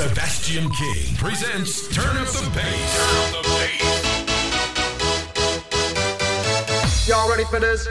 Sebastian King presents Turn Up the Bass. Turn Up the Bass. Y'all ready for this?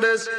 Y'all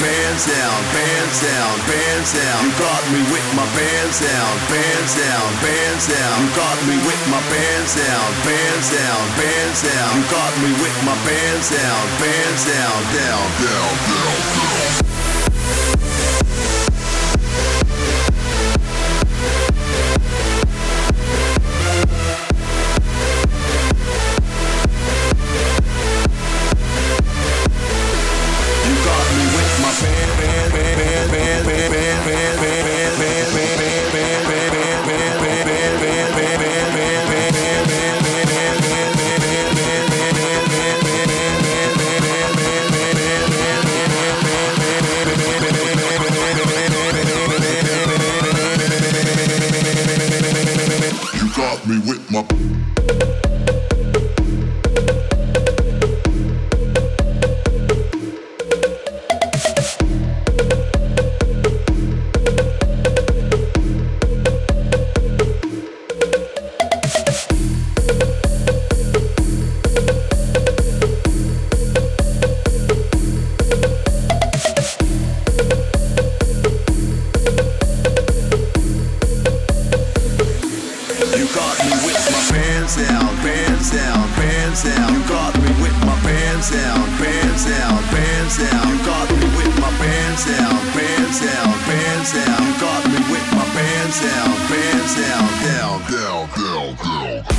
pants down, pants down, pants down. You got me with my pants down, pants down, pants down. You got me with my pants down, pants down, pants down. You got me with my pants down, pants down, down, down, down, down. down, girl, girl.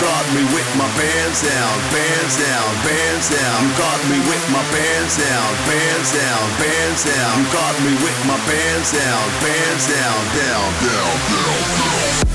caught me with my pants down, pants down, pants down. You caught me with my pants down, pants down, pants down. You caught me with my pants down, pants down, down, down, down, down.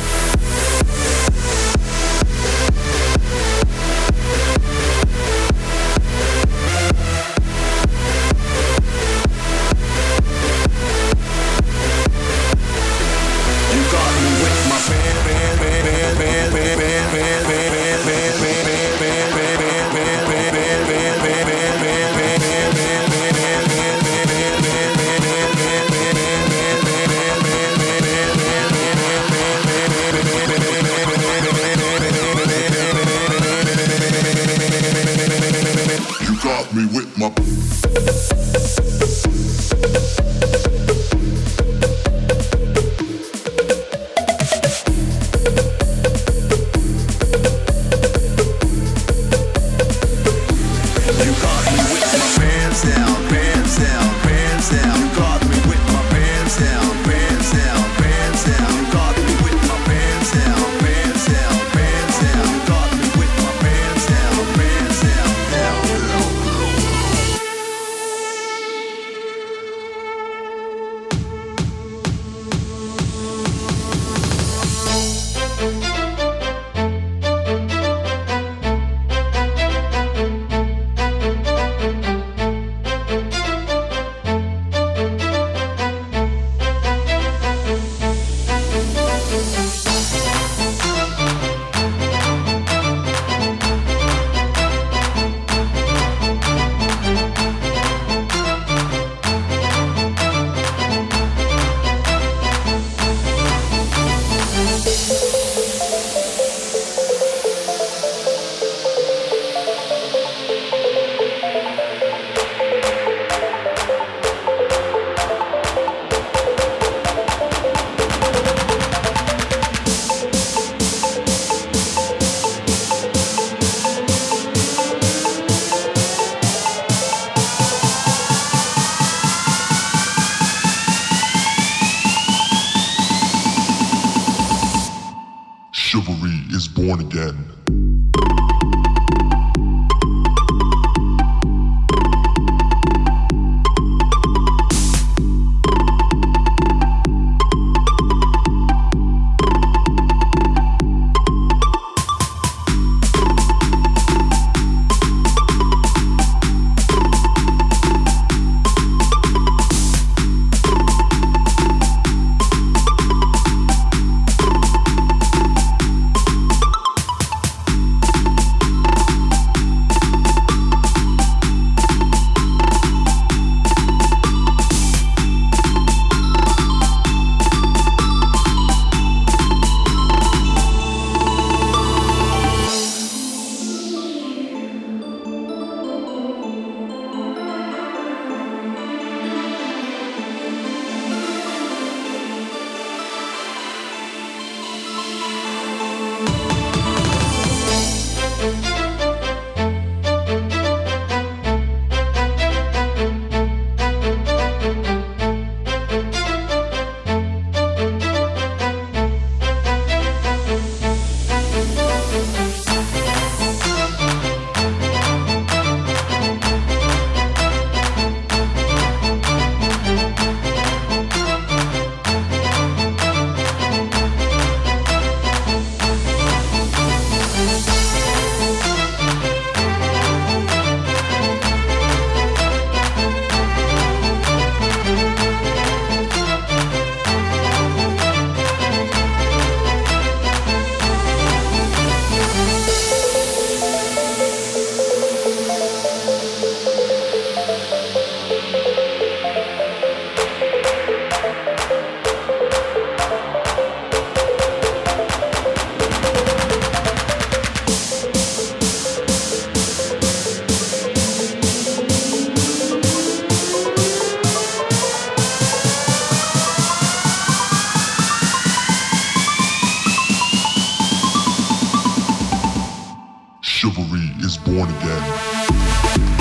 Is born again.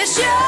it's you.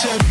Culture.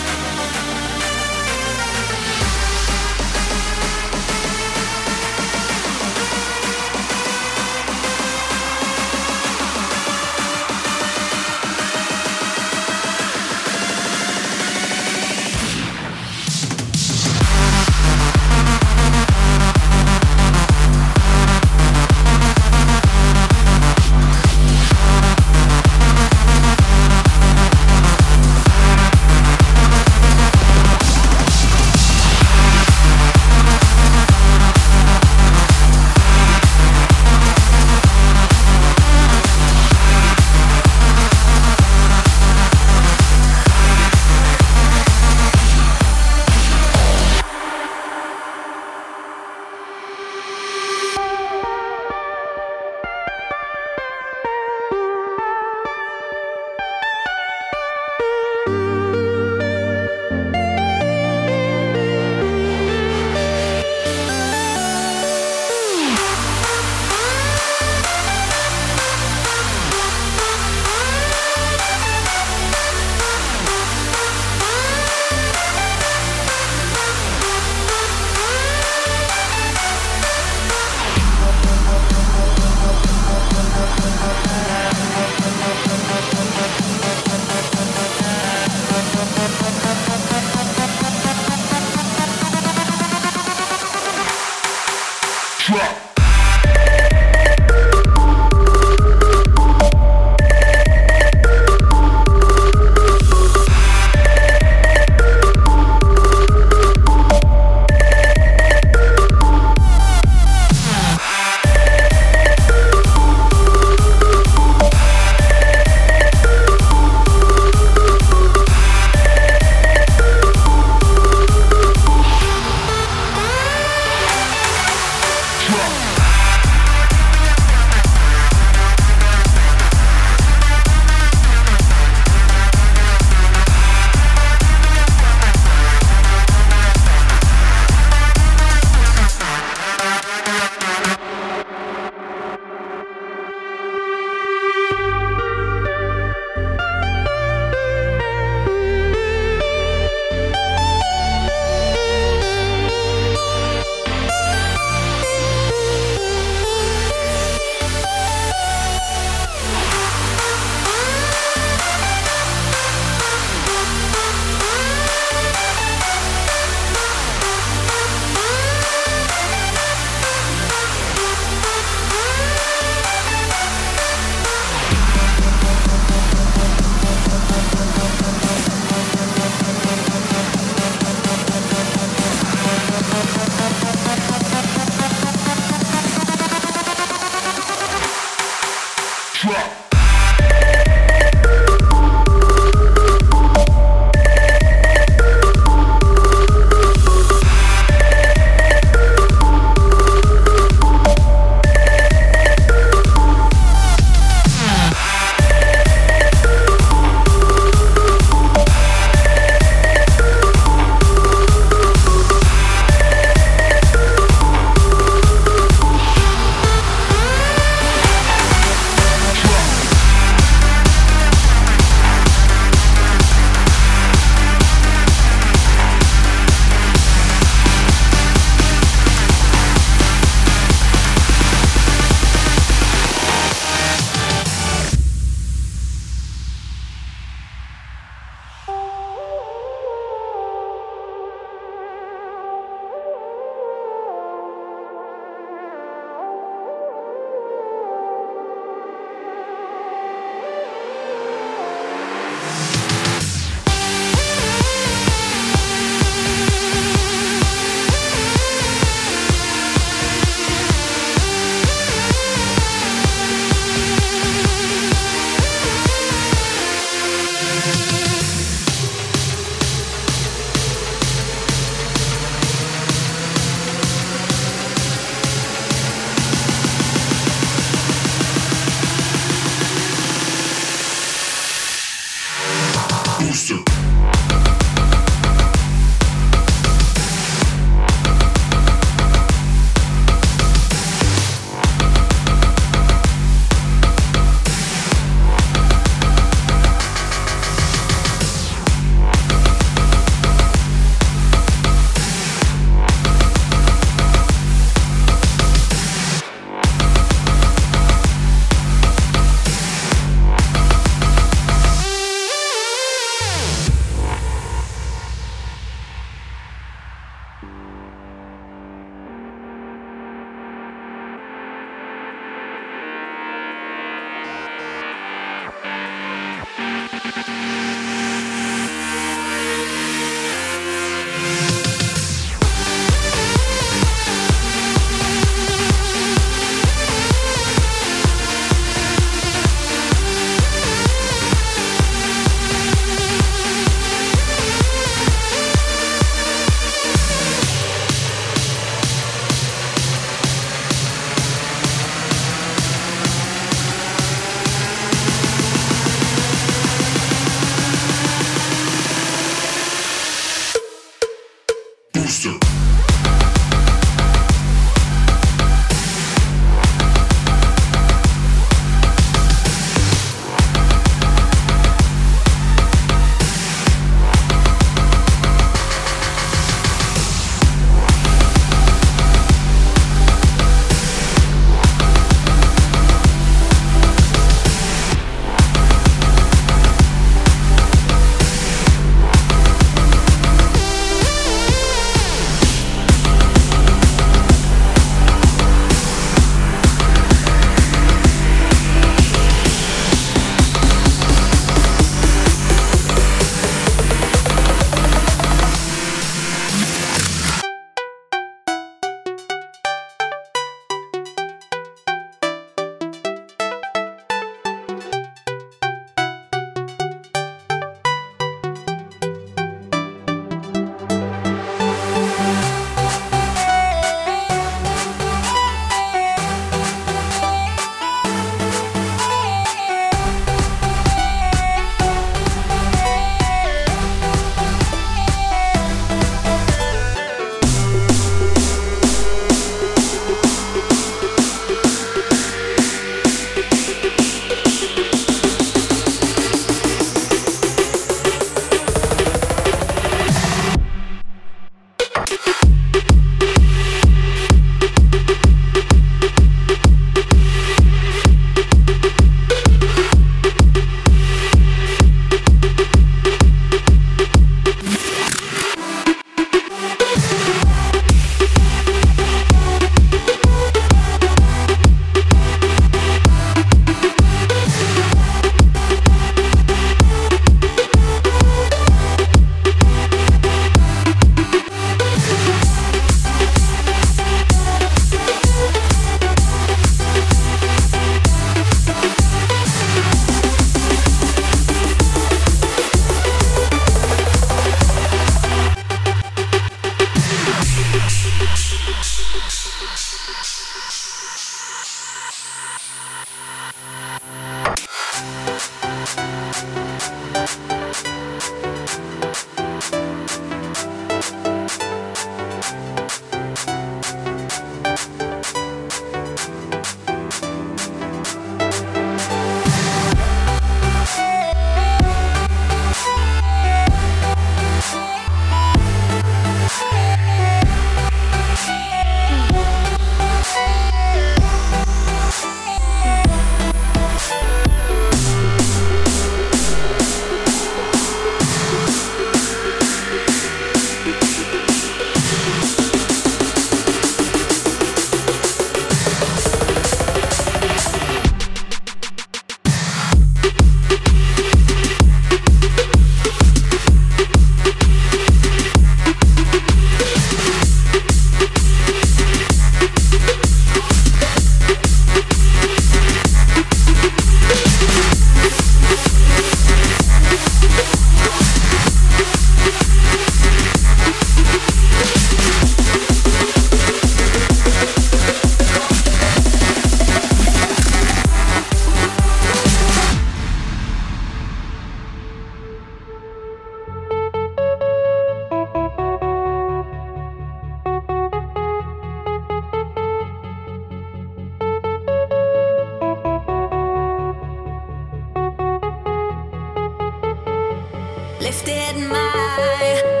lifted my